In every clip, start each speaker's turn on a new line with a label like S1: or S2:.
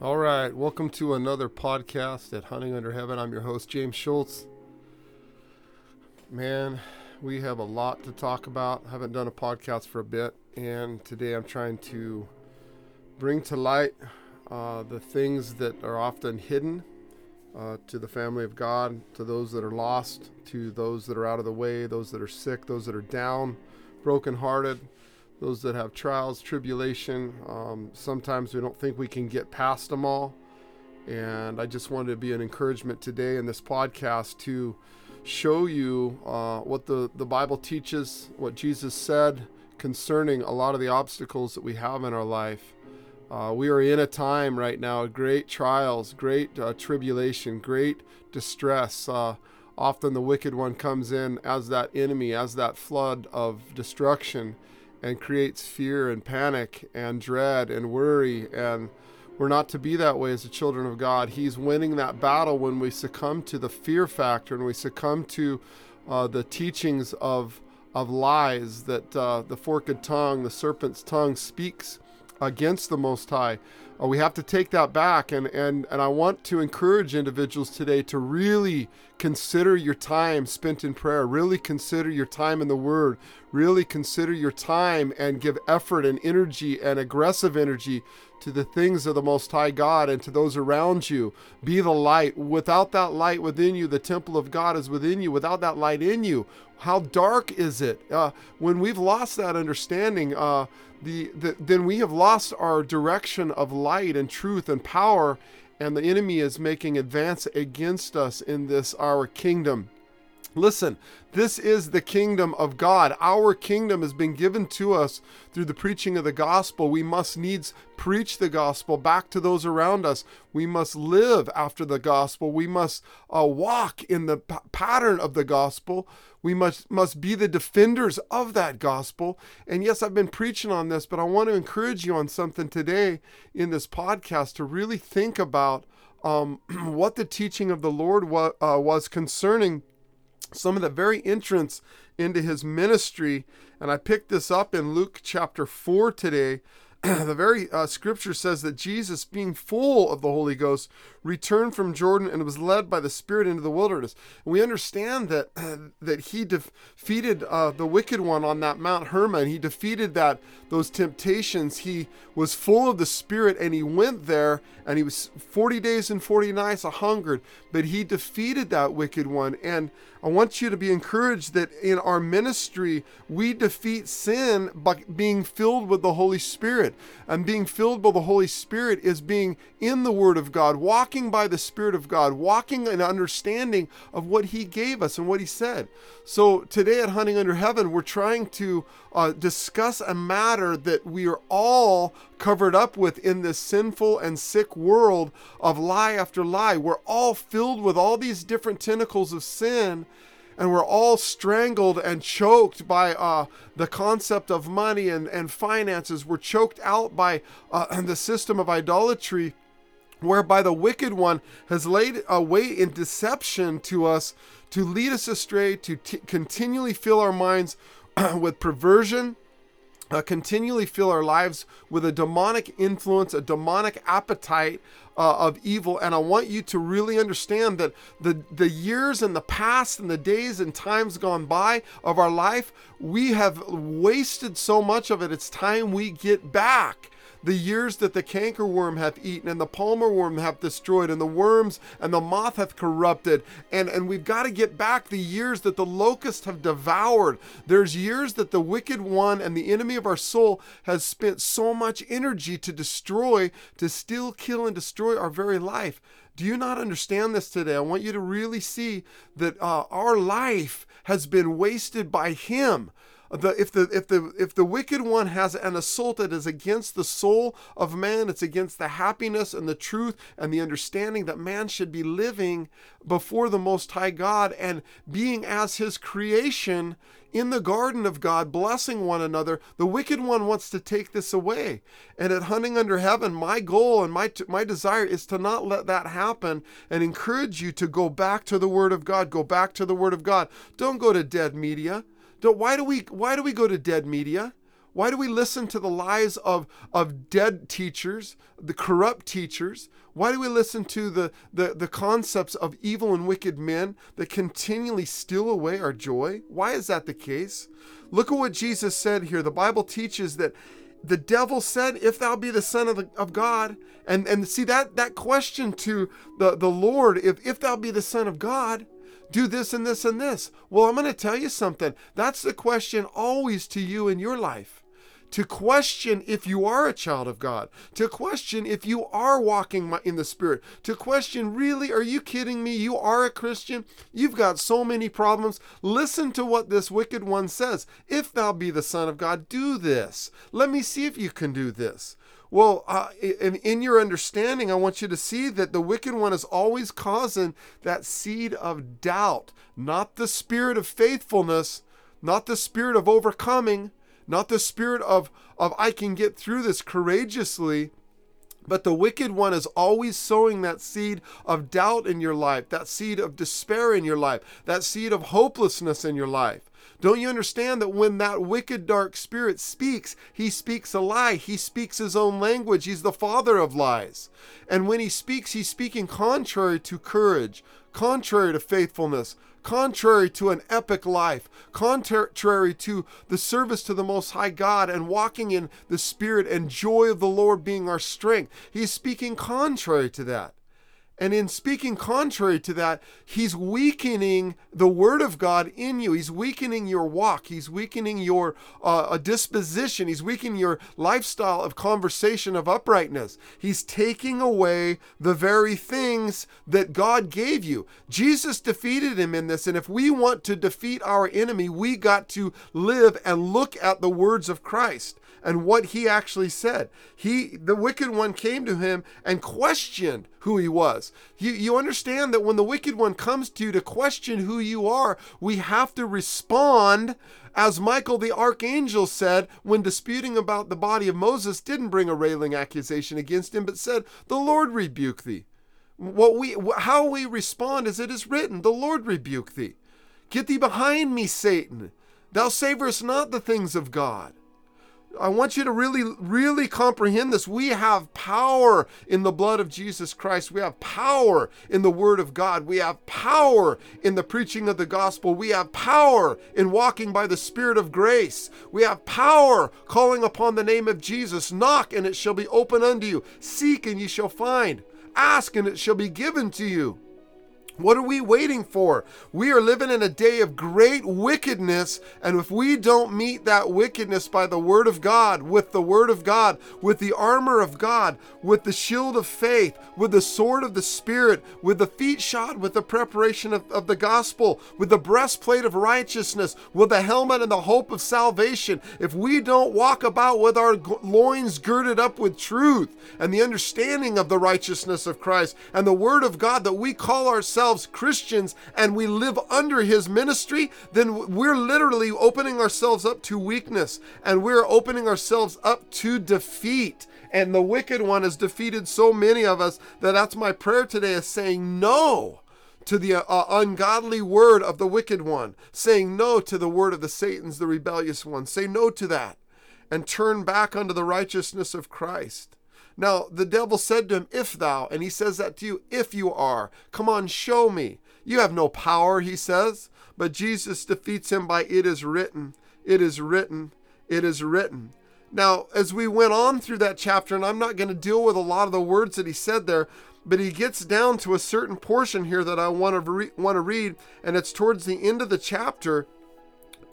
S1: All right, welcome to another podcast at Hunting Under Heaven. I'm your host, James Schultz. Man, we have a lot to talk about. I haven't done a podcast for a bit, and today I'm trying to bring to light uh, the things that are often hidden uh, to the family of God, to those that are lost, to those that are out of the way, those that are sick, those that are down, brokenhearted those that have trials, tribulation. Um, sometimes we don't think we can get past them all. And I just wanted to be an encouragement today in this podcast to show you uh, what the, the Bible teaches, what Jesus said concerning a lot of the obstacles that we have in our life. Uh, we are in a time right now, of great trials, great uh, tribulation, great distress. Uh, often the wicked one comes in as that enemy, as that flood of destruction and creates fear and panic and dread and worry and we're not to be that way as the children of God. He's winning that battle when we succumb to the fear factor and we succumb to uh, the teachings of of lies that uh, the forked tongue, the serpent's tongue, speaks against the Most High. Uh, we have to take that back, and and and I want to encourage individuals today to really consider your time spent in prayer. Really consider your time in the Word. Really consider your time and give effort and energy and aggressive energy to the things of the Most High God and to those around you. Be the light. Without that light within you, the temple of God is within you. Without that light in you, how dark is it? Uh, when we've lost that understanding, uh, the, the, then we have lost our direction of light and truth and power, and the enemy is making advance against us in this our kingdom. Listen, this is the kingdom of God. Our kingdom has been given to us through the preaching of the gospel. We must needs preach the gospel back to those around us. We must live after the gospel. We must uh, walk in the p- pattern of the gospel. We must must be the defenders of that gospel. And yes, I've been preaching on this, but I want to encourage you on something today in this podcast to really think about um, what the teaching of the Lord wa- uh, was concerning some of the very entrance into his ministry. And I picked this up in Luke chapter 4 today. the very uh, scripture says that Jesus, being full of the Holy Ghost, returned from Jordan and was led by the Spirit into the wilderness. We understand that uh, that he defeated uh, the wicked one on that Mount Hermon. He defeated that those temptations. He was full of the Spirit, and he went there, and he was forty days and forty nights a hungered. But he defeated that wicked one. And I want you to be encouraged that in our ministry we defeat sin by being filled with the Holy Spirit. And being filled by the Holy Spirit is being in the Word of God, walking walking by the Spirit of God, walking in understanding of what He gave us and what He said. So today at Hunting Under Heaven, we're trying to uh, discuss a matter that we are all covered up with in this sinful and sick world of lie after lie. We're all filled with all these different tentacles of sin and we're all strangled and choked by uh, the concept of money and, and finances. We're choked out by uh, the system of idolatry whereby the wicked one has laid a way in deception to us to lead us astray, to t- continually fill our minds with perversion, uh, continually fill our lives with a demonic influence, a demonic appetite uh, of evil. And I want you to really understand that the, the years and the past and the days and times gone by of our life, we have wasted so much of it. It's time we get back the years that the cankerworm hath eaten and the palmer worm hath destroyed and the worms and the moth hath corrupted. And and we've got to get back the years that the locusts have devoured. There's years that the wicked one and the enemy of our soul has spent so much energy to destroy to steal kill and destroy our very life. Do you not understand this today? I want you to really see that uh, our life has been wasted by Him the if the if the if the wicked one has an assault that is against the soul of man it's against the happiness and the truth and the understanding that man should be living before the most high god and being as his creation in the garden of God, blessing one another. The wicked one wants to take this away. And at Hunting Under Heaven, my goal and my, my desire is to not let that happen and encourage you to go back to the Word of God. Go back to the Word of God. Don't go to dead media. Why do we why do we go to dead media? Why do we listen to the lies of, of dead teachers, the corrupt teachers? Why do we listen to the, the, the concepts of evil and wicked men that continually steal away our joy? Why is that the case? Look at what Jesus said here. The Bible teaches that the devil said, If thou be the Son of, the, of God, and, and see that, that question to the, the Lord, if, if thou be the Son of God, do this and this and this. Well, I'm going to tell you something. That's the question always to you in your life to question if you are a child of God, to question if you are walking in the Spirit, to question, really, are you kidding me? You are a Christian? You've got so many problems. Listen to what this wicked one says. If thou be the Son of God, do this. Let me see if you can do this. Well, uh, in, in your understanding, I want you to see that the wicked one is always causing that seed of doubt, not the spirit of faithfulness, not the spirit of overcoming, not the spirit of, of I can get through this courageously. But the wicked one is always sowing that seed of doubt in your life, that seed of despair in your life, that seed of hopelessness in your life. Don't you understand that when that wicked, dark spirit speaks, he speaks a lie? He speaks his own language. He's the father of lies. And when he speaks, he's speaking contrary to courage, contrary to faithfulness, contrary to an epic life, contrary to the service to the Most High God and walking in the Spirit and joy of the Lord being our strength. He's speaking contrary to that. And in speaking contrary to that, he's weakening the word of God in you. He's weakening your walk. He's weakening your uh, disposition. He's weakening your lifestyle of conversation of uprightness. He's taking away the very things that God gave you. Jesus defeated him in this. And if we want to defeat our enemy, we got to live and look at the words of Christ and what he actually said. He, the wicked one, came to him and questioned who he was. You, you understand that when the wicked one comes to you to question who you are, we have to respond as Michael the archangel said when disputing about the body of Moses, didn't bring a railing accusation against him, but said, The Lord rebuke thee. What we, how we respond is it is written, The Lord rebuke thee. Get thee behind me, Satan. Thou savorest not the things of God. I want you to really, really comprehend this. We have power in the blood of Jesus Christ. We have power in the Word of God. We have power in the preaching of the gospel. We have power in walking by the Spirit of grace. We have power calling upon the name of Jesus. Knock and it shall be open unto you. Seek and ye shall find. Ask and it shall be given to you. What are we waiting for? We are living in a day of great wickedness, and if we don't meet that wickedness by the Word of God, with the Word of God, with the armor of God, with the shield of faith, with the sword of the Spirit, with the feet shod with the preparation of, of the gospel, with the breastplate of righteousness, with the helmet and the hope of salvation, if we don't walk about with our loins girded up with truth and the understanding of the righteousness of Christ and the Word of God that we call ourselves ourselves Christians and we live under his ministry, then we're literally opening ourselves up to weakness and we're opening ourselves up to defeat. And the wicked one has defeated so many of us that that's my prayer today is saying no to the uh, ungodly word of the wicked one, saying no to the word of the Satan's, the rebellious one. Say no to that and turn back unto the righteousness of Christ. Now, the devil said to him, If thou, and he says that to you, if you are, come on, show me. You have no power, he says. But Jesus defeats him by, It is written, it is written, it is written. Now, as we went on through that chapter, and I'm not going to deal with a lot of the words that he said there, but he gets down to a certain portion here that I want to re- want to read, and it's towards the end of the chapter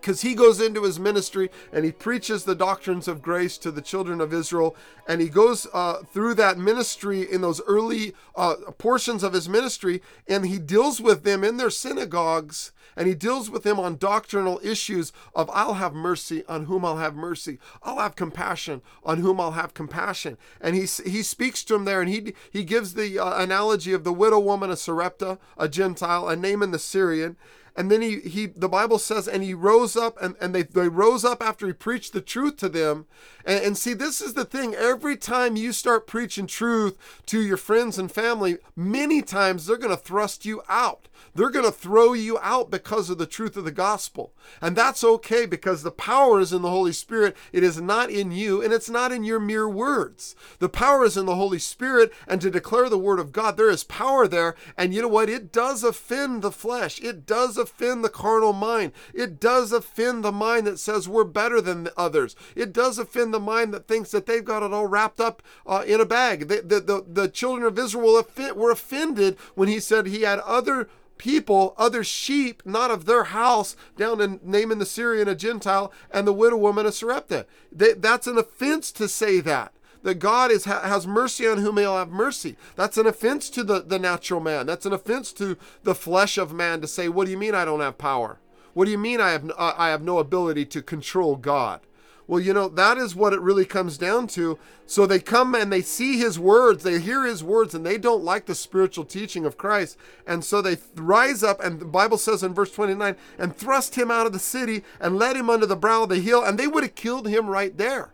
S1: because he goes into his ministry and he preaches the doctrines of grace to the children of Israel. And he goes uh, through that ministry in those early uh, portions of his ministry and he deals with them in their synagogues and he deals with them on doctrinal issues of I'll have mercy on whom I'll have mercy. I'll have compassion on whom I'll have compassion. And he, he speaks to him there and he, he gives the uh, analogy of the widow woman of Sarepta, a Gentile, and Naaman the Syrian and then he, he the bible says and he rose up and, and they, they rose up after he preached the truth to them and, and see this is the thing every time you start preaching truth to your friends and family many times they're going to thrust you out they're going to throw you out because of the truth of the gospel. And that's okay because the power is in the Holy Spirit. It is not in you and it's not in your mere words. The power is in the Holy Spirit and to declare the word of God. There is power there. And you know what? It does offend the flesh. It does offend the carnal mind. It does offend the mind that says we're better than others. It does offend the mind that thinks that they've got it all wrapped up uh, in a bag. The, the, the, the children of Israel were offended when he said he had other people, other sheep, not of their house, down in Naaman the Syrian a Gentile, and the widow woman a Sarepta. They, that's an offense to say that. That God is, has mercy on whom he'll have mercy. That's an offense to the, the natural man. That's an offense to the flesh of man to say, What do you mean I don't have power? What do you mean I have, uh, I have no ability to control God? Well, you know, that is what it really comes down to. So they come and they see his words, they hear his words, and they don't like the spiritual teaching of Christ. And so they rise up, and the Bible says in verse 29, and thrust him out of the city and led him under the brow of the hill, and they would have killed him right there.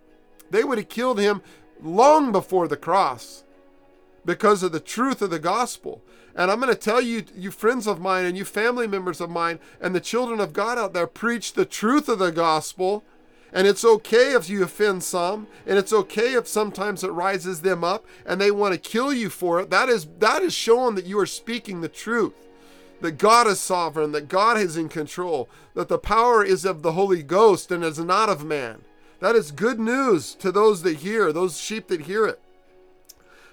S1: They would have killed him long before the cross because of the truth of the gospel. And I'm going to tell you, you friends of mine and you family members of mine and the children of God out there, preach the truth of the gospel and it's okay if you offend some, and it's okay if sometimes it rises them up and they want to kill you for it. That is that is showing that you are speaking the truth. That God is sovereign, that God is in control, that the power is of the Holy Ghost and is not of man. That is good news to those that hear, those sheep that hear it.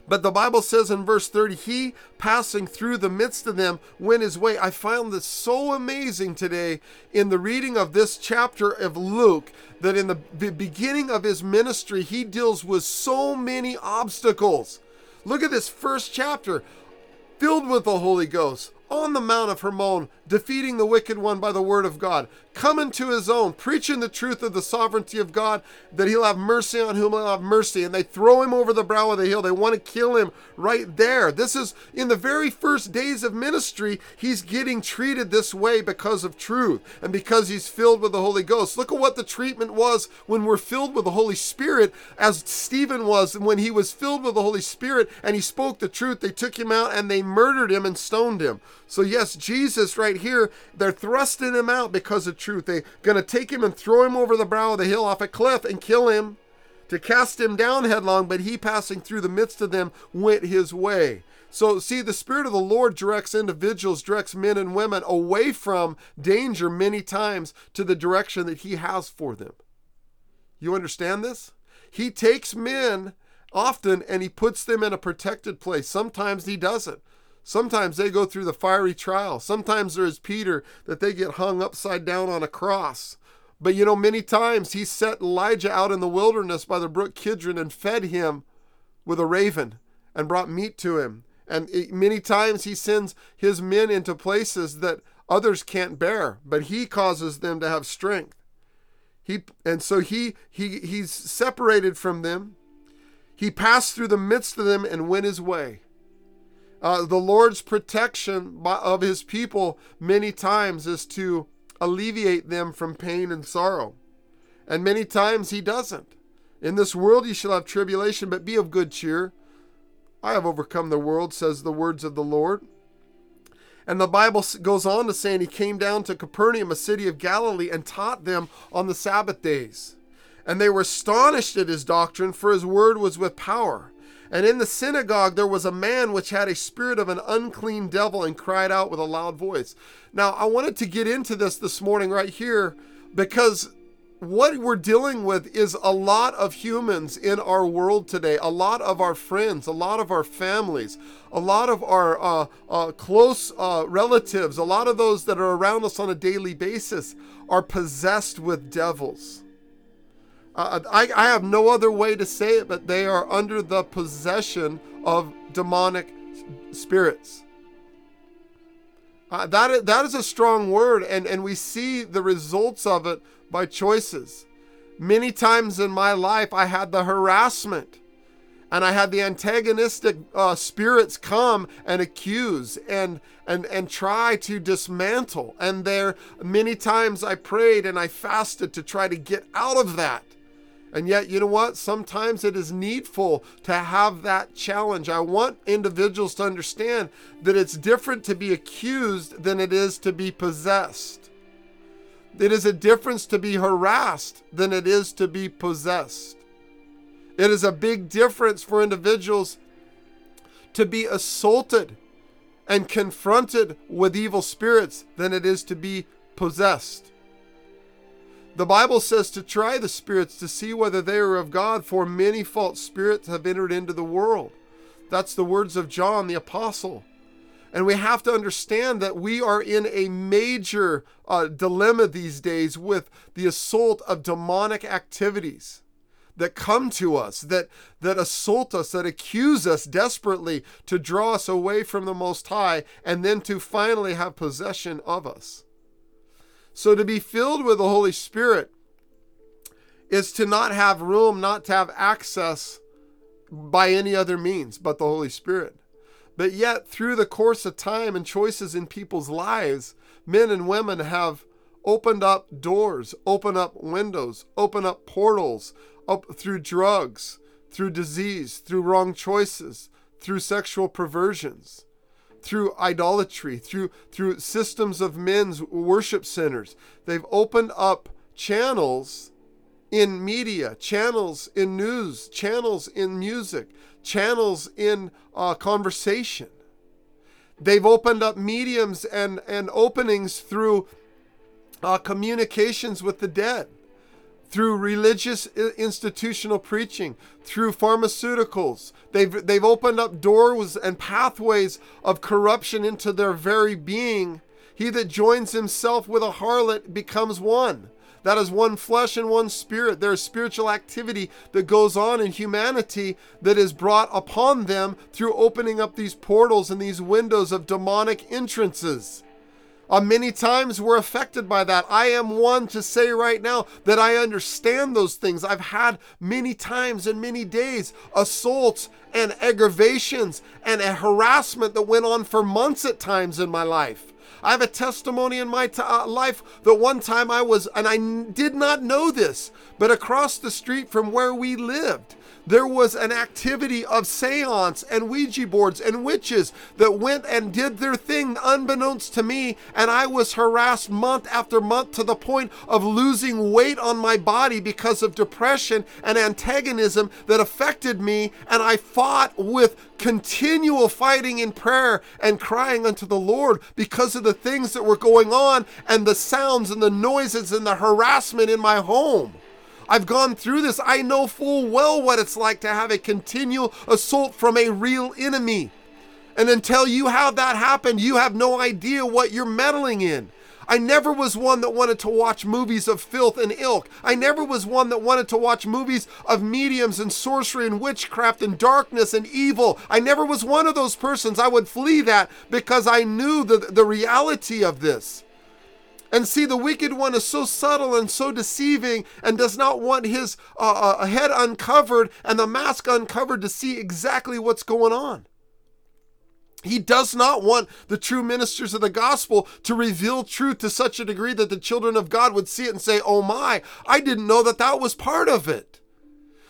S1: But the Bible says in verse 30, He passing through the midst of them went his way. I found this so amazing today in the reading of this chapter of Luke that in the beginning of his ministry, he deals with so many obstacles. Look at this first chapter filled with the Holy Ghost on the Mount of Hermon, defeating the wicked one by the word of God, coming to his own, preaching the truth of the sovereignty of God, that he'll have mercy on whom he'll have mercy. And they throw him over the brow of the hill. They want to kill him right there. This is in the very first days of ministry, he's getting treated this way because of truth and because he's filled with the Holy Ghost. Look at what the treatment was when we're filled with the Holy Spirit, as Stephen was when he was filled with the Holy Spirit and he spoke the truth. They took him out and they murdered him and stoned him. So, yes, Jesus right here, they're thrusting him out because of truth. They're going to take him and throw him over the brow of the hill off a cliff and kill him to cast him down headlong, but he passing through the midst of them went his way. So, see, the Spirit of the Lord directs individuals, directs men and women away from danger many times to the direction that He has for them. You understand this? He takes men often and He puts them in a protected place. Sometimes He doesn't. Sometimes they go through the fiery trial. Sometimes there is Peter that they get hung upside down on a cross. But you know, many times he set Elijah out in the wilderness by the brook Kidron and fed him with a raven and brought meat to him. And many times he sends his men into places that others can't bear, but he causes them to have strength. He and so he he he's separated from them. He passed through the midst of them and went his way. Uh, the Lord's protection of his people many times is to alleviate them from pain and sorrow. And many times he doesn't. In this world you shall have tribulation, but be of good cheer. I have overcome the world, says the words of the Lord. And the Bible goes on to say, and he came down to Capernaum, a city of Galilee, and taught them on the Sabbath days. And they were astonished at his doctrine, for his word was with power. And in the synagogue there was a man which had a spirit of an unclean devil and cried out with a loud voice. Now, I wanted to get into this this morning right here because what we're dealing with is a lot of humans in our world today, a lot of our friends, a lot of our families, a lot of our uh, uh, close uh, relatives, a lot of those that are around us on a daily basis are possessed with devils. Uh, I, I have no other way to say it, but they are under the possession of demonic spirits. Uh, that, is, that is a strong word, and, and we see the results of it by choices. Many times in my life, I had the harassment and I had the antagonistic uh, spirits come and accuse and and and try to dismantle. And there, many times I prayed and I fasted to try to get out of that. And yet, you know what? Sometimes it is needful to have that challenge. I want individuals to understand that it's different to be accused than it is to be possessed. It is a difference to be harassed than it is to be possessed. It is a big difference for individuals to be assaulted and confronted with evil spirits than it is to be possessed. The Bible says to try the spirits to see whether they are of God, for many false spirits have entered into the world. That's the words of John the Apostle. And we have to understand that we are in a major uh, dilemma these days with the assault of demonic activities that come to us, that, that assault us, that accuse us desperately to draw us away from the Most High, and then to finally have possession of us. So to be filled with the Holy Spirit is to not have room, not to have access by any other means but the Holy Spirit. But yet, through the course of time and choices in people's lives, men and women have opened up doors, open up windows, open up portals up through drugs, through disease, through wrong choices, through sexual perversions through idolatry, through through systems of men's worship centers. They've opened up channels in media, channels in news, channels in music, channels in uh, conversation. They've opened up mediums and, and openings through uh, communications with the dead through religious uh, institutional preaching, through pharmaceuticals. They've, they've opened up doors and pathways of corruption into their very being. He that joins himself with a harlot becomes one. That is one flesh and one spirit. There is spiritual activity that goes on in humanity that is brought upon them through opening up these portals and these windows of demonic entrances. Uh, many times we're affected by that. I am one to say right now that I understand those things. I've had many times and many days assaults and aggravations and a harassment that went on for months at times in my life. I have a testimony in my t- uh, life that one time I was, and I n- did not know this, but across the street from where we lived, there was an activity of seance and Ouija boards and witches that went and did their thing unbeknownst to me. And I was harassed month after month to the point of losing weight on my body because of depression and antagonism that affected me. And I fought with continual fighting in prayer and crying unto the Lord because of the things that were going on and the sounds and the noises and the harassment in my home. I've gone through this. I know full well what it's like to have a continual assault from a real enemy. And until you have that happen, you have no idea what you're meddling in. I never was one that wanted to watch movies of filth and ilk. I never was one that wanted to watch movies of mediums and sorcery and witchcraft and darkness and evil. I never was one of those persons. I would flee that because I knew the, the reality of this. And see, the wicked one is so subtle and so deceiving and does not want his uh, uh, head uncovered and the mask uncovered to see exactly what's going on. He does not want the true ministers of the gospel to reveal truth to such a degree that the children of God would see it and say, Oh my, I didn't know that that was part of it.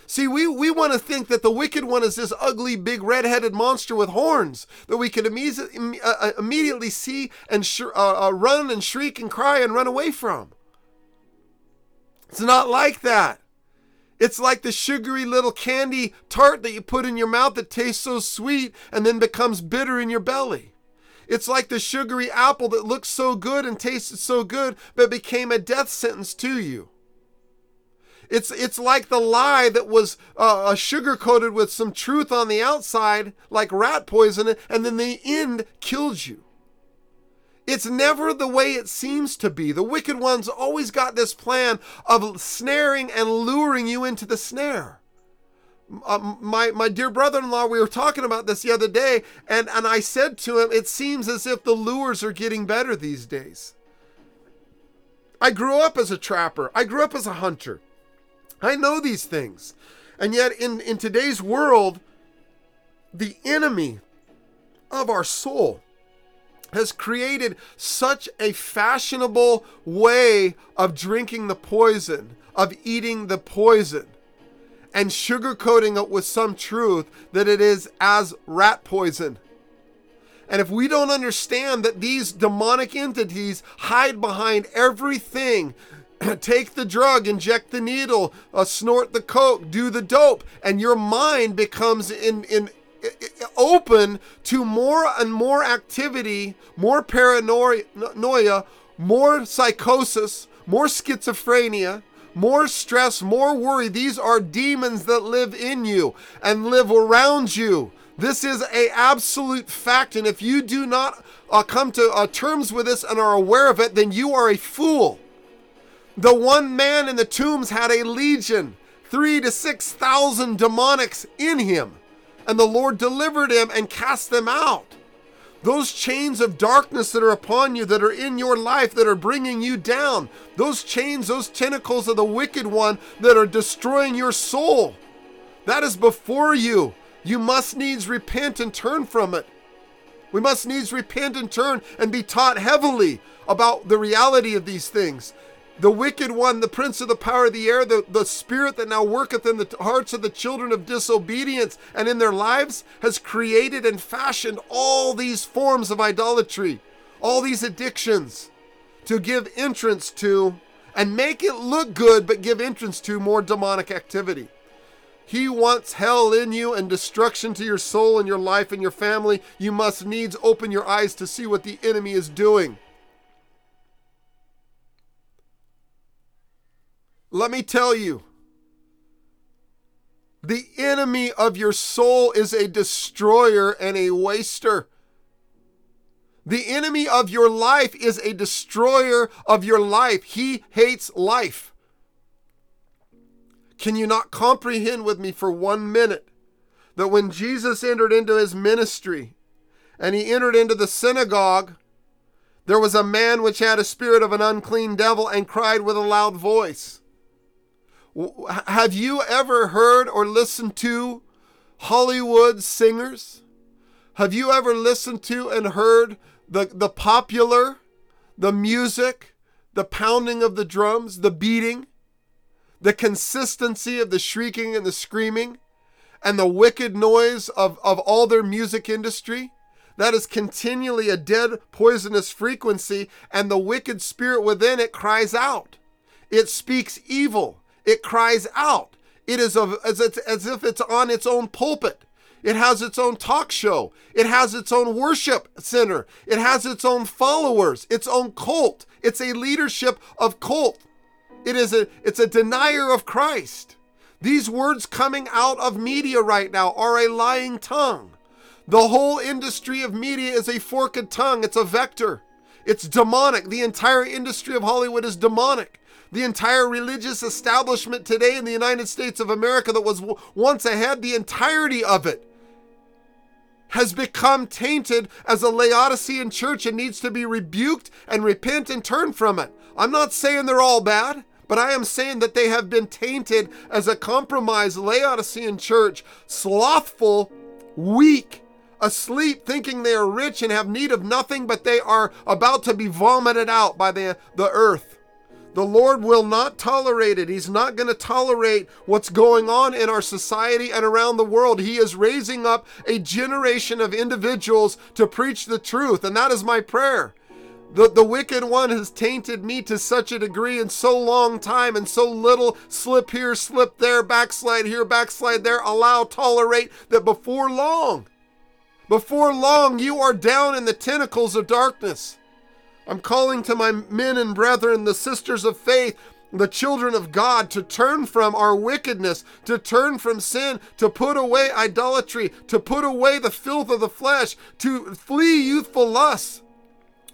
S1: See, we, we want to think that the wicked one is this ugly, big, red headed monster with horns that we can imme- uh, uh, immediately see and sh- uh, uh, run and shriek and cry and run away from. It's not like that. It's like the sugary little candy tart that you put in your mouth that tastes so sweet and then becomes bitter in your belly. It's like the sugary apple that looks so good and tasted so good but became a death sentence to you. It's it's like the lie that was uh, sugar coated with some truth on the outside, like rat poison, and then the end killed you. It's never the way it seems to be. The wicked one's always got this plan of snaring and luring you into the snare. Uh, my my dear brother-in-law, we were talking about this the other day, and and I said to him, it seems as if the lures are getting better these days. I grew up as a trapper. I grew up as a hunter. I know these things. And yet, in, in today's world, the enemy of our soul has created such a fashionable way of drinking the poison, of eating the poison, and sugarcoating it with some truth that it is as rat poison. And if we don't understand that these demonic entities hide behind everything, take the drug, inject the needle, uh, snort the coke, do the dope, and your mind becomes in, in open to more and more activity, more paranoia, more psychosis, more schizophrenia, more stress, more worry. These are demons that live in you and live around you. This is a absolute fact, and if you do not uh, come to uh, terms with this and are aware of it, then you are a fool. The one man in the tombs had a legion, three to six thousand demonics in him and the Lord delivered him and cast them out. Those chains of darkness that are upon you, that are in your life, that are bringing you down, those chains, those tentacles of the wicked one that are destroying your soul, that is before you. You must needs repent and turn from it. We must needs repent and turn and be taught heavily about the reality of these things the wicked one, the prince of the power of the air, the, the spirit that now worketh in the hearts of the children of disobedience and in their lives, has created and fashioned all these forms of idolatry, all these addictions to give entrance to and make it look good, but give entrance to more demonic activity. He wants hell in you and destruction to your soul and your life and your family. You must needs open your eyes to see what the enemy is doing. Let me tell you, the enemy of your soul is a destroyer and a waster. The enemy of your life is a destroyer of your life. He hates life. Can you not comprehend with me for one minute that when Jesus entered into his ministry and he entered into the synagogue, there was a man which had a spirit of an unclean devil and cried with a loud voice. Have you ever heard or listened to Hollywood singers? Have you ever listened to and heard the, the popular, the music, the pounding of the drums, the beating, the consistency of the shrieking and the screaming, and the wicked noise of, of all their music industry? That is continually a dead, poisonous frequency, and the wicked spirit within it cries out. It speaks evil. It cries out. It is as, as if it's on its own pulpit. It has its own talk show. It has its own worship center. It has its own followers, its own cult. It's a leadership of cult. It is a it's a denier of Christ. These words coming out of media right now are a lying tongue. The whole industry of media is a forked tongue. It's a vector. It's demonic. The entire industry of Hollywood is demonic. The entire religious establishment today in the United States of America that was once ahead, the entirety of it has become tainted as a Laodicean church and needs to be rebuked and repent and turn from it. I'm not saying they're all bad, but I am saying that they have been tainted as a compromised Laodicean church, slothful, weak, asleep, thinking they are rich and have need of nothing, but they are about to be vomited out by the, the earth. The Lord will not tolerate it. He's not going to tolerate what's going on in our society and around the world. He is raising up a generation of individuals to preach the truth, and that is my prayer. The, the wicked one has tainted me to such a degree in so long time and so little slip here, slip there, backslide here, backslide there, allow, tolerate that before long, before long, you are down in the tentacles of darkness. I'm calling to my men and brethren, the sisters of faith, the children of God, to turn from our wickedness, to turn from sin, to put away idolatry, to put away the filth of the flesh, to flee youthful lusts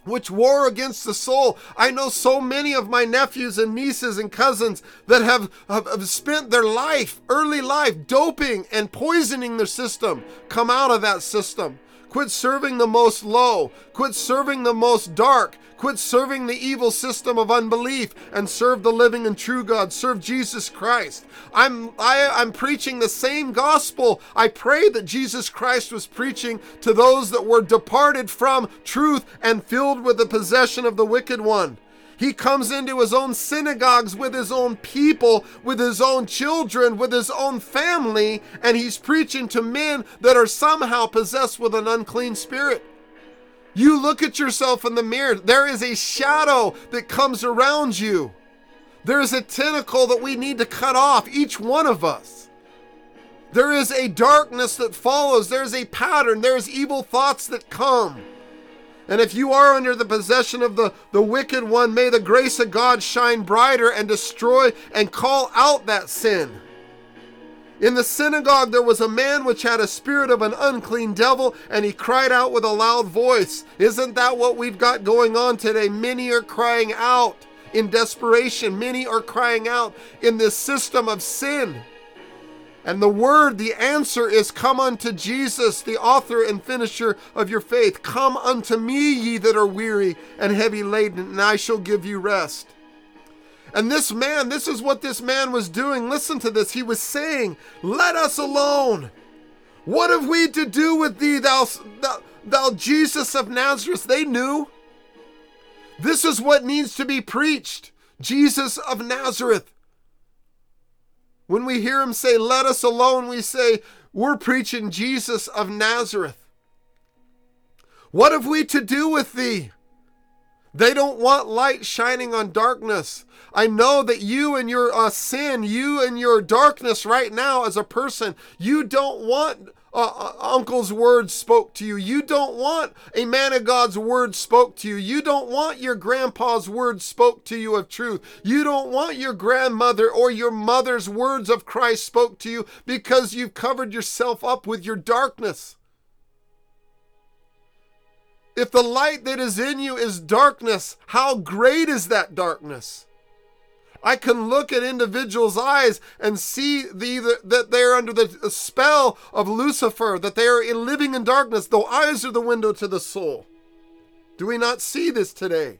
S1: which war against the soul. I know so many of my nephews and nieces and cousins that have, have, have, spent their life, early life, doping and poisoning their system. Come out of that system. Quit serving the most low. Quit serving the most dark. Quit serving the evil system of unbelief and serve the living and true God. Serve Jesus Christ. I'm I, I'm preaching the same gospel. I pray that Jesus Christ was preaching to those that were departed from truth and filled with the possession of the wicked one. He comes into his own synagogues with his own people, with his own children, with his own family, and he's preaching to men that are somehow possessed with an unclean spirit. You look at yourself in the mirror, there is a shadow that comes around you. There is a tentacle that we need to cut off, each one of us. There is a darkness that follows, there's a pattern, there's evil thoughts that come. And if you are under the possession of the, the wicked one, may the grace of God shine brighter and destroy and call out that sin. In the synagogue there was a man which had a spirit of an unclean devil, and he cried out with a loud voice. Isn't that what we've got going on today? Many are crying out in desperation, many are crying out in this system of sin. And the word, the answer is come unto Jesus, the author and finisher of your faith. Come unto me, ye that are weary and heavy laden, and I shall give you rest. And this man, this is what this man was doing. Listen to this. He was saying, Let us alone. What have we to do with thee, thou, thou, thou Jesus of Nazareth? They knew. This is what needs to be preached Jesus of Nazareth. When we hear him say, Let us alone, we say, We're preaching Jesus of Nazareth. What have we to do with thee? They don't want light shining on darkness. I know that you and your uh, sin, you and your darkness right now as a person, you don't want uh, uh, uncle's words spoke to you. You don't want a man of God's word spoke to you. You don't want your grandpa's words spoke to you of truth. You don't want your grandmother or your mother's words of Christ spoke to you because you've covered yourself up with your darkness. If the light that is in you is darkness, how great is that darkness? I can look at individuals' eyes and see the, that they're under the spell of Lucifer, that they are living in darkness, though eyes are the window to the soul. Do we not see this today?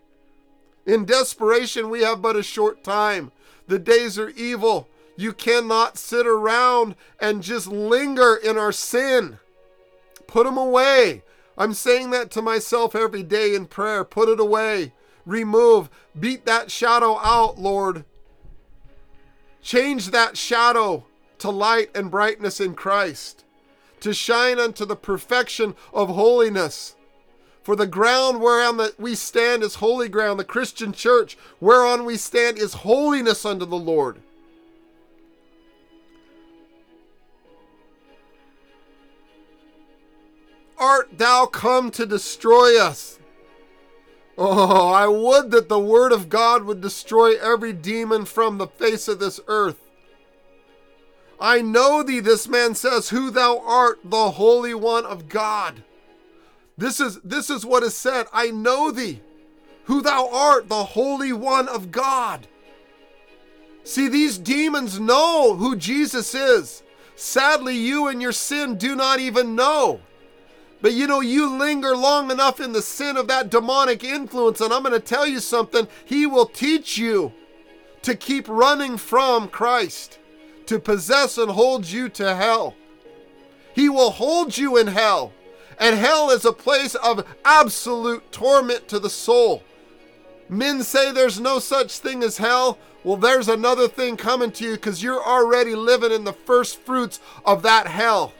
S1: In desperation, we have but a short time. The days are evil. You cannot sit around and just linger in our sin. Put them away. I'm saying that to myself every day in prayer. Put it away. Remove. Beat that shadow out, Lord. Change that shadow to light and brightness in Christ, to shine unto the perfection of holiness. For the ground whereon that we stand is holy ground, the Christian church whereon we stand is holiness unto the Lord. Art thou come to destroy us? Oh, I would that the word of God would destroy every demon from the face of this earth. I know thee, this man says, who thou art, the Holy One of God. This is this is what is said. I know thee, who thou art, the Holy One of God. See, these demons know who Jesus is. Sadly, you and your sin do not even know. But you know, you linger long enough in the sin of that demonic influence, and I'm going to tell you something. He will teach you to keep running from Christ, to possess and hold you to hell. He will hold you in hell. And hell is a place of absolute torment to the soul. Men say there's no such thing as hell. Well, there's another thing coming to you because you're already living in the first fruits of that hell.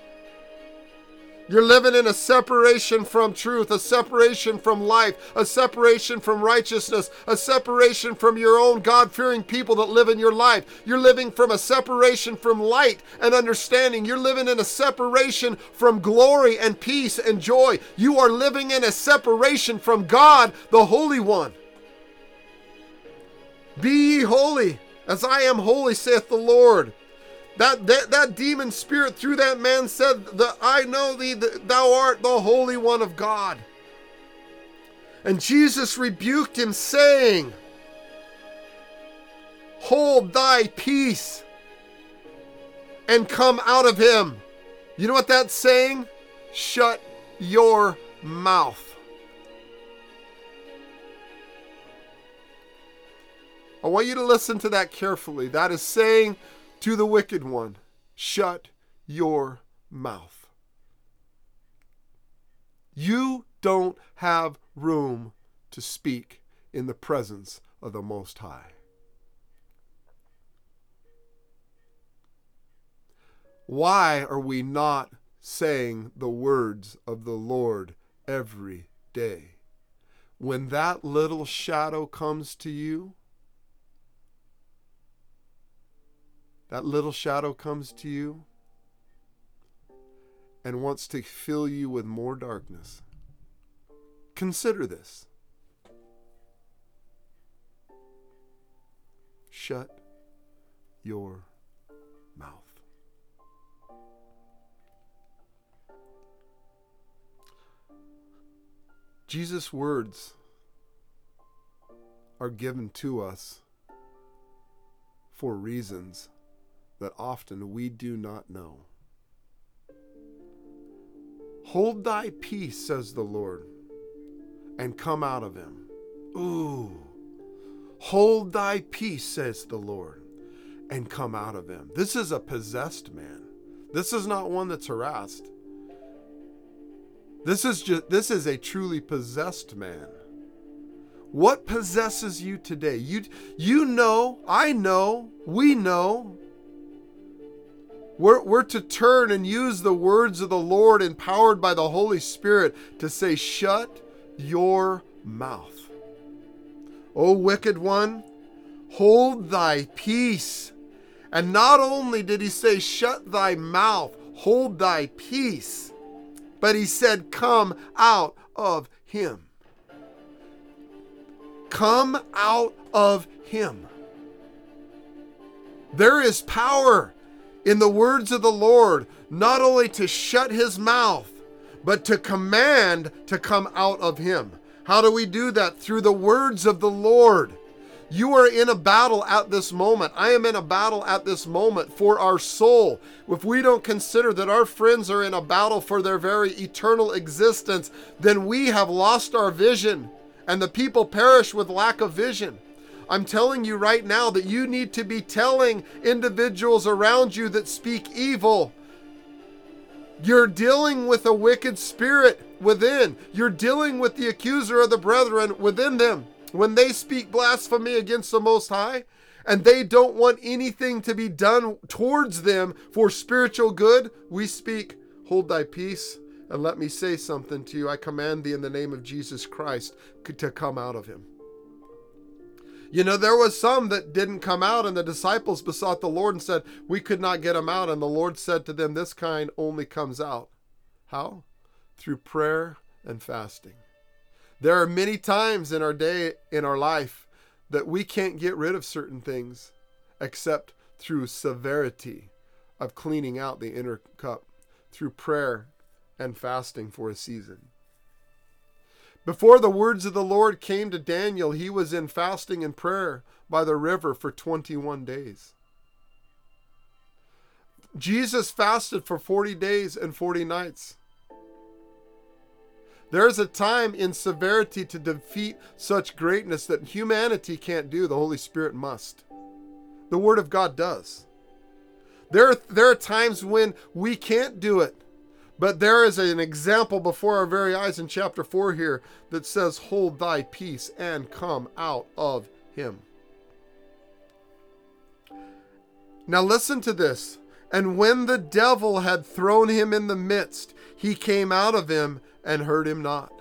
S1: You're living in a separation from truth, a separation from life, a separation from righteousness, a separation from your own God fearing people that live in your life. You're living from a separation from light and understanding. You're living in a separation from glory and peace and joy. You are living in a separation from God, the Holy One. Be ye holy, as I am holy, saith the Lord. That, that, that demon spirit through that man said, "The I know thee, that thou art the Holy One of God. And Jesus rebuked him, saying, Hold thy peace and come out of him. You know what that's saying? Shut your mouth. I want you to listen to that carefully. That is saying to the wicked one, shut your mouth. You don't have room to speak in the presence of the Most High. Why are we not saying the words of the Lord every day? When that little shadow comes to you, that little shadow comes to you and wants to fill you with more darkness. Consider this. Shut your mouth. Jesus' words are given to us for reasons that often we do not know. Hold thy peace, says the Lord, and come out of him. Ooh. Hold thy peace, says the Lord, and come out of him. This is a possessed man. This is not one that's harassed. This is just this is a truly possessed man. What possesses you today? You you know, I know, we know. We're, we're to turn and use the words of the Lord empowered by the Holy Spirit to say, Shut your mouth. O wicked one, hold thy peace. And not only did he say, Shut thy mouth, hold thy peace but he said, Come out of him. Come out of him. There is power in the words of the Lord, not only to shut his mouth, but to command to come out of him. How do we do that? Through the words of the Lord. You are in a battle at this moment. I am in a battle at this moment for our soul. If we don't consider that our friends are in a battle for their very eternal existence, then we have lost our vision, and the people perish with lack of vision. I'm telling you right now that you need to be telling individuals around you that speak evil. You're dealing with a wicked spirit within. You're dealing with the accuser of the brethren within them when they speak blasphemy against the Most High and they don't want anything to be done towards them for spiritual good, we speak, Hold thy peace and let me say something to you. I command thee in the name of Jesus Christ to come out of him. You know, there was some that didn't come out, and the disciples besought the Lord and said, We could not get them out. And the Lord said to them, This kind only comes out. How? Through prayer and fasting. There are many times in our day, in our life, that we can't get rid of certain things except through severity of cleaning out the inner cup, through prayer and fasting for a season. Before the words of the Lord came to Daniel, he was in fasting and prayer by the river for 21 days. Jesus fasted for 40 days and 40 nights. There is a time in severity to defeat such greatness that humanity can't do, the Holy Spirit must. The Word of God does. There there are times when we can't do it, but there is an example before our very eyes in chapter 4 here that says, Hold thy peace and come out of him. Now listen to this. And when the devil had thrown him in the midst, he came out of him and heard him not.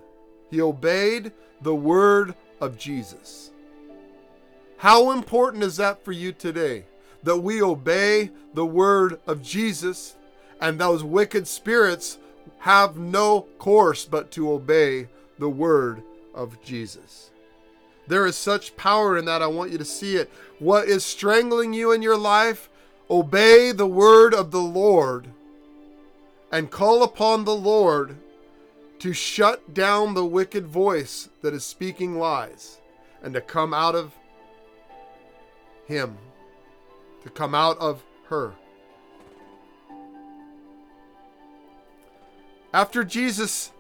S1: He obeyed the word of Jesus. How important is that for you today? That we obey the word of Jesus and those wicked spirits have no course but to obey the word of Jesus. There is such power in that. I want you to see it. What is strangling you in your life? Obey the word of the Lord and call upon the Lord to shut down the wicked voice that is speaking lies and to come out of him, to come out of her. After Jesus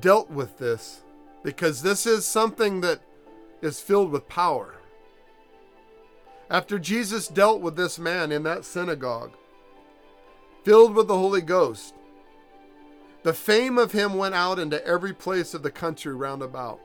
S1: dealt with this, because this is something that is filled with power. After Jesus dealt with this man in that synagogue, filled with the Holy Ghost, the fame of him went out into every place of the country round about.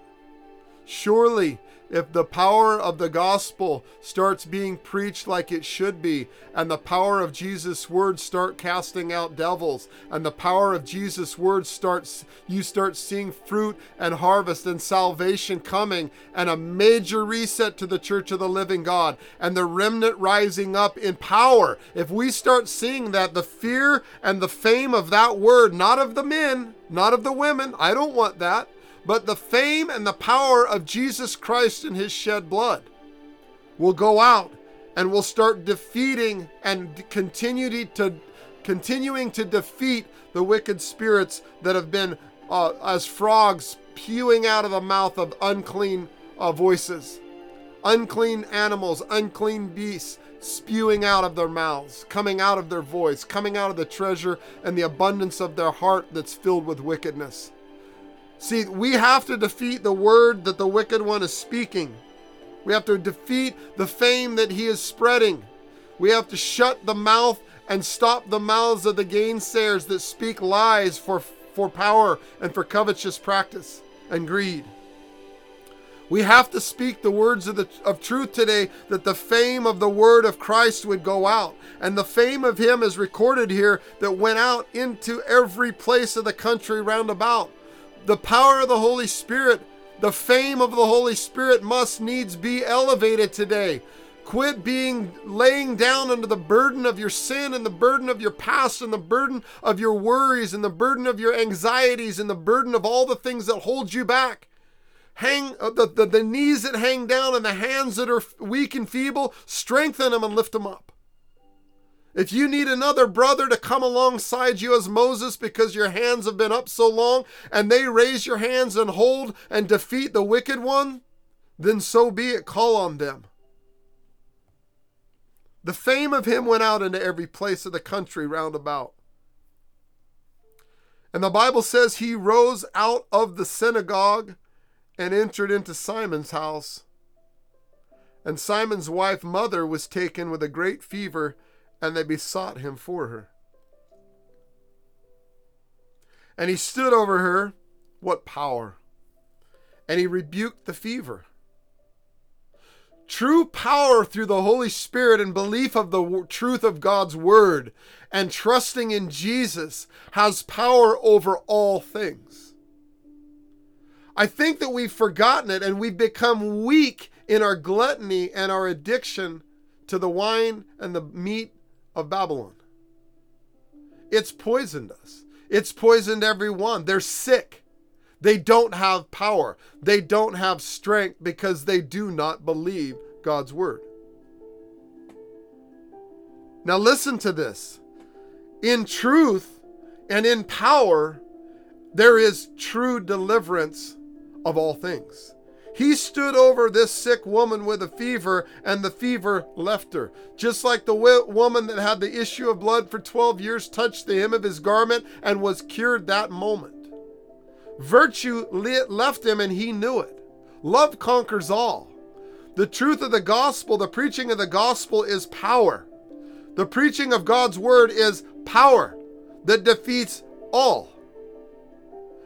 S1: Surely if the power of the gospel starts being preached like it should be and the power of Jesus words start casting out devils and the power of Jesus words starts you start seeing fruit and harvest and salvation coming and a major reset to the church of the living God and the remnant rising up in power. If we start seeing that the fear and the fame of that word not of the men not of the women I don't want that but the fame and the power of Jesus Christ and his shed blood will go out and will start defeating and continue to continuing to defeat the wicked spirits that have been uh, as frogs spewing out of the mouth of unclean uh, voices. Unclean animals unclean beasts spewing out of their mouths coming out of their voice coming out of the treasure and the abundance of their heart that's filled with wickedness See, we have to defeat the word that the wicked one is speaking. We have to defeat the fame that he is spreading. We have to shut the mouth and stop the mouths of the gainsayers that speak lies for, for power and for covetous practice and greed. We have to speak the words of, the, of truth today that the fame of the word of Christ would go out. And the fame of him is recorded here that went out into every place of the country round about the power of the Holy Spirit, the fame of the Holy Spirit must needs be elevated today. Quit being laying down under the burden of your sin and the burden of your past and the burden of your worries and the burden of your anxieties and the burden of all the things that hold you back. Hang uh, the, the, the knees that hang down and the hands that are weak and feeble, strengthen them and lift them up. If you need another brother to come alongside you as Moses because your hands have been up so long and they raise your hands and hold and defeat the wicked one, then so be it. Call on them. The fame of him went out into every place of the country round about. And the Bible says he rose out of the synagogue and entered into Simon's house. And Simon's wife, mother, was taken with a great fever and they besought him for her. And he stood over her. What power! And he rebuked the fever. True power through the Holy Spirit and belief of the truth of God's Word and trusting in Jesus has power over all things. I think that we've forgotten it and we've become weak in our gluttony and our addiction to the wine and the meat of Babylon. It's poisoned us. It's poisoned everyone. They're sick. They don't have power. They don't have strength because they do not believe God's word. Now, listen to this. In truth and in power, there is true deliverance of all things. He stood over this sick woman with a fever, and the fever left her. Just like the woman that had the issue of blood for 12 years touched the hem of his garment and was cured that moment. Virtue left him, and he knew it. Love conquers all. The truth of the gospel, the preaching of the gospel is power. The preaching of God's word is power that defeats all.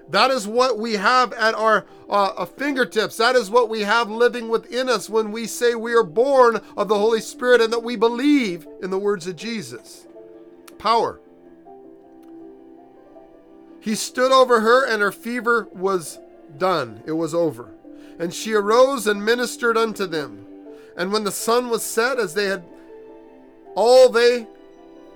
S1: That is what we have at our uh, uh, fingertips. That is what we have living within us when we say we are born of the Holy Spirit and that we believe in the words of Jesus. Power. He stood over her, and her fever was done. It was over. And she arose and ministered unto them. And when the sun was set, as they had all they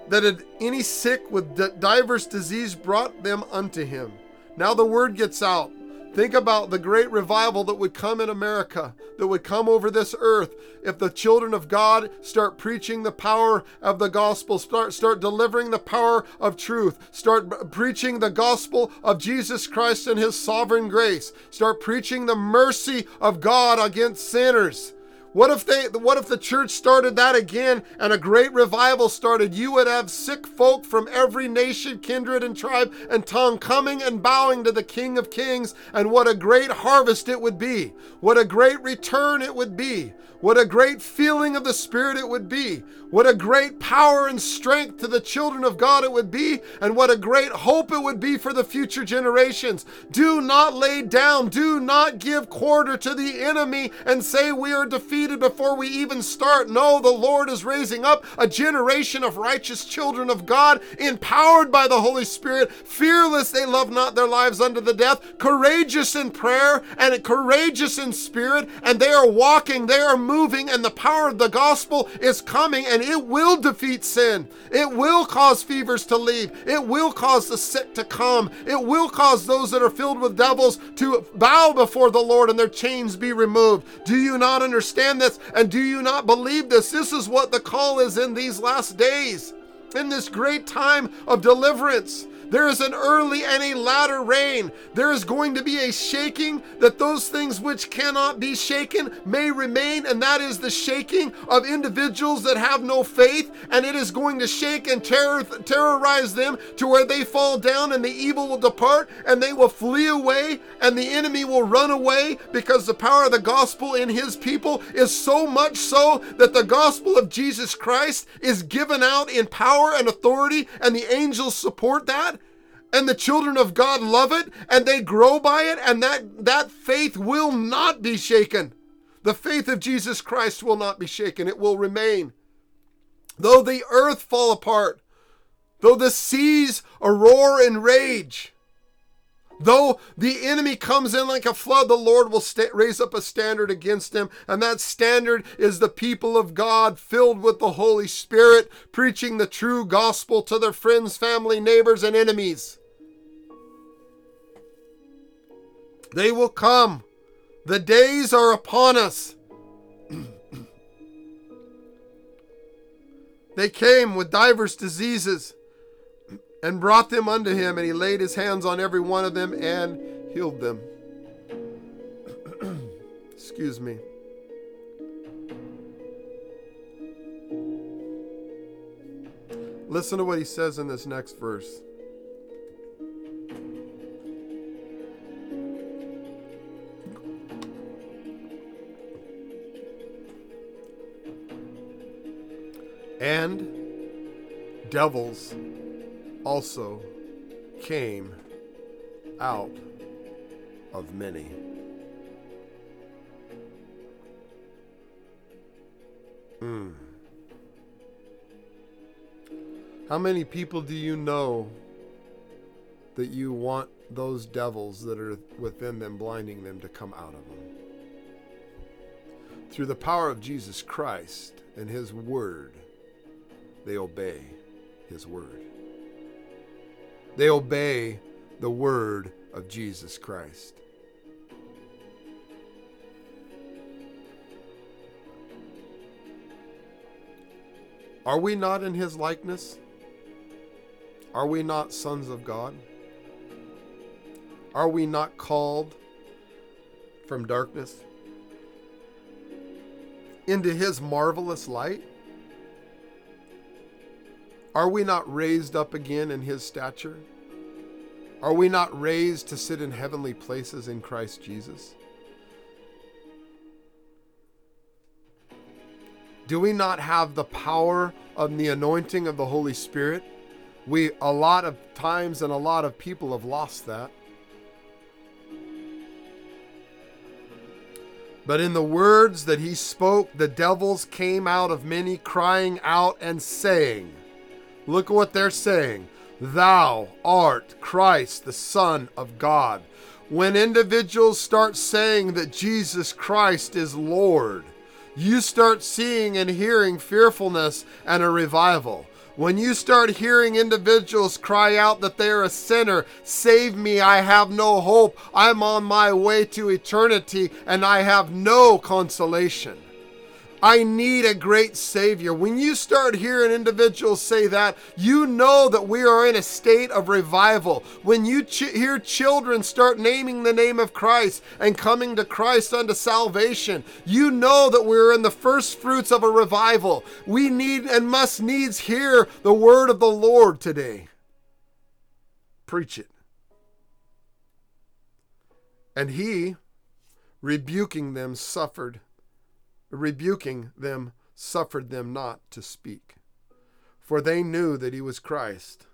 S1: that had any sick with divers disease brought them unto him now the word gets out. Think about the great revival that would come in America, that would come over this earth if the children of God start preaching the power of the gospel, start, start delivering the power of truth, start preaching the gospel of Jesus Christ and his sovereign grace, start preaching the mercy of God against sinners. What if they what if the church started that again and a great revival started? You would have sick folk from every nation, kindred and tribe and tongue coming and bowing to the King of Kings and what a great harvest it would be. What a great return it would be. What a great feeling of the Spirit it would be. What a great power and strength to the children of God it would be. And what a great hope it would be for the future generations. Do not lay down. Do not give quarter to the enemy and say we are defeated before we even start. No, the Lord is raising up a generation of righteous children of God, empowered by the Holy Spirit, fearless. They love not their lives unto the death, courageous in prayer and courageous in spirit. And they are walking, they are moving and the power of the gospel is coming and it will defeat sin. It will cause fevers to leave. It will cause the sick to come. It will cause those that are filled with devils to bow before the Lord and their chains be removed. Do you not understand this? And do you not believe this? This is what the call is in these last days, in this great time of deliverance. There is an early and a latter rain. There is going to be a shaking that those things which cannot be shaken may remain, and that is the shaking of individuals that have no faith, and it is going to shake and terror, terrorize them to where they fall down, and the evil will depart, and they will flee away, and the enemy will run away because the power of the gospel in his people is so much so that the gospel of Jesus Christ is given out in power and authority, and the angels support that and the children of God love it and they grow by it and that that faith will not be shaken. The faith of Jesus Christ will not be shaken. It will remain. Though the earth fall apart, though the seas roar in rage, though the enemy comes in like a flood, the Lord will st- raise up a standard against him. And that standard is the people of God filled with the Holy Spirit, preaching the true gospel to their friends, family, neighbors, and enemies. They will come. The days are upon us. they came with divers diseases and brought them unto him, and he laid his hands on every one of them and healed them. Excuse me. Listen to what he says in this next verse. And devils also came out of many. Mm. How many people do you know that you want those devils that are within them, blinding them, to come out of them? Through the power of Jesus Christ and His Word they obey his word. They obey the word of Jesus Christ. Are we not in his likeness? Are we not sons of God? Are we not called from darkness into his marvelous light? Are we not raised up again in his stature? Are we not raised to sit in heavenly places in Christ Jesus? Do we not have the power of the anointing of the Holy Spirit? We, a lot of times, and a lot of people have lost that. But in the words that he spoke, the devils came out of many, crying out and saying, Look at what they're saying. Thou art Christ, the Son of God. When individuals start saying that Jesus Christ is Lord, you start seeing and hearing fearfulness and a revival. When you start hearing individuals cry out that they are a sinner, save me, I have no hope, I'm on my way to eternity, and I have no consolation I need a great Savior. When you start hearing individuals say that, you know that we are in a state of revival. When you ch- hear children start naming the name of Christ and coming to Christ unto salvation, you know that we're in the first fruits of a revival. We need and must needs hear the word of the Lord today. Preach it. And he, rebuking them, suffered rebuking them, suffered them not to speak, for they knew that he was Christ.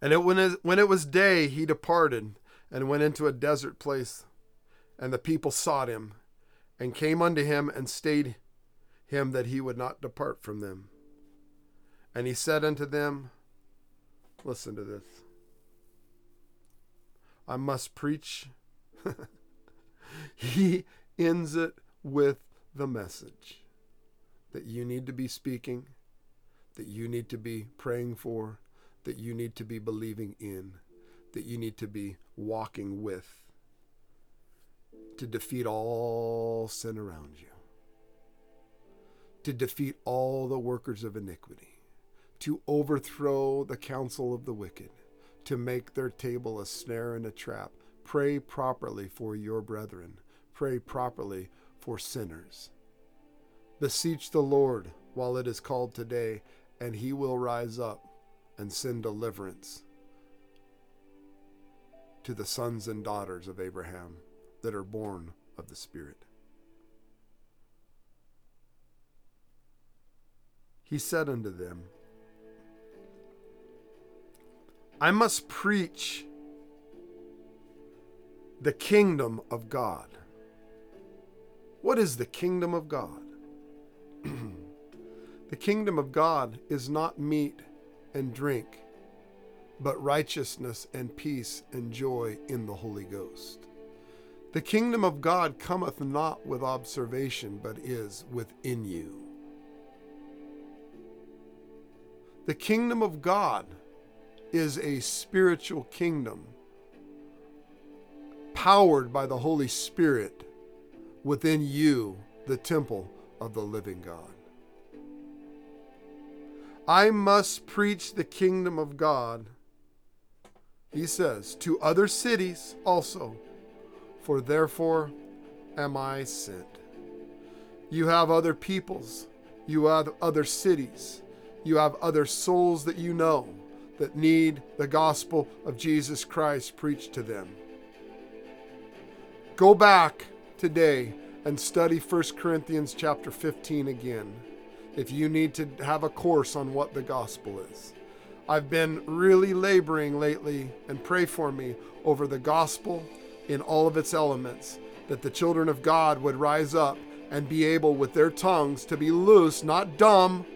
S1: And it, when, it, when it was day, he departed and went into a desert place. And the people sought him, and came unto him, and stayed him that he would not depart from them. And he said unto them, Listen to this. I must preach. he ends it with the message that you need to be speaking, that you need to be praying for, that you need to be believing in, that you need to be walking with to defeat all sin around you, to defeat all the workers of iniquity, to overthrow the counsel of the wicked, to make their table a snare and a trap. Pray properly for your brethren pray properly for sinners. Beseech the Lord while it is called today, and he will rise up and send deliverance to the sons and daughters of Abraham that are born of the Spirit. He said unto them, I must preach the kingdom of God. What is the kingdom of God? the kingdom of God is not meat and drink, but righteousness and peace and joy in the Holy Ghost. The kingdom of God cometh not with observation, but is within you. The kingdom of God is a spiritual kingdom powered by the Holy Spirit within you the temple of the living God. I must preach the kingdom of God, he says, to other cities also, for therefore am I sent. You have other peoples, you have other cities, you have other souls that you know that need the gospel of Jesus Christ preached to them. Go back today and study 1 Corinthians chapter 15 again if you need to have a course on what the gospel is. I've been really laboring lately, and pray for me over the gospel in all of its elements, that the children of God would rise up and be able with their tongues to be loose, not dumb.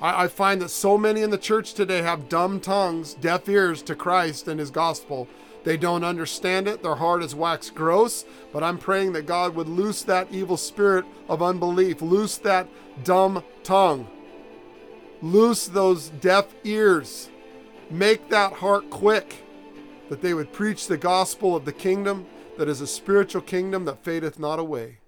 S1: I, I find that so many in the church today have dumb tongues, deaf ears to Christ and his gospel, they don't understand it. Their heart is waxed gross. But I'm praying that God would loose that evil spirit of unbelief, loose that dumb tongue, loose those deaf ears, make that heart quick, that they would preach the gospel of the kingdom that is a spiritual kingdom that fadeth not away,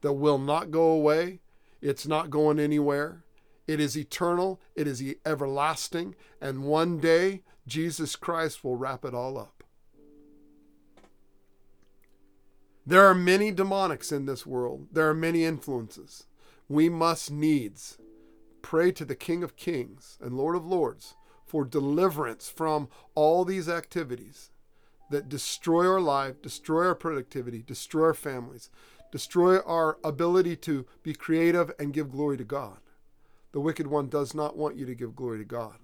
S1: that will not go away. It's not going anywhere. It is eternal, it is everlasting, and one day Jesus Christ will wrap it all up. There are many demonics in this world. There are many influences. We must needs pray to the King of Kings and Lord of Lords for deliverance from all these activities that destroy our life, destroy our productivity, destroy our families, destroy our ability to be creative and give glory to God. The wicked one does not want you to give glory to God.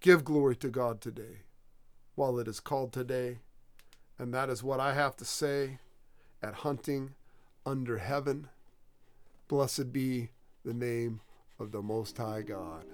S1: Give glory to God today while it is called today and that is what I have to say at Hunting Under Heaven. Blessed be the name of the Most High God.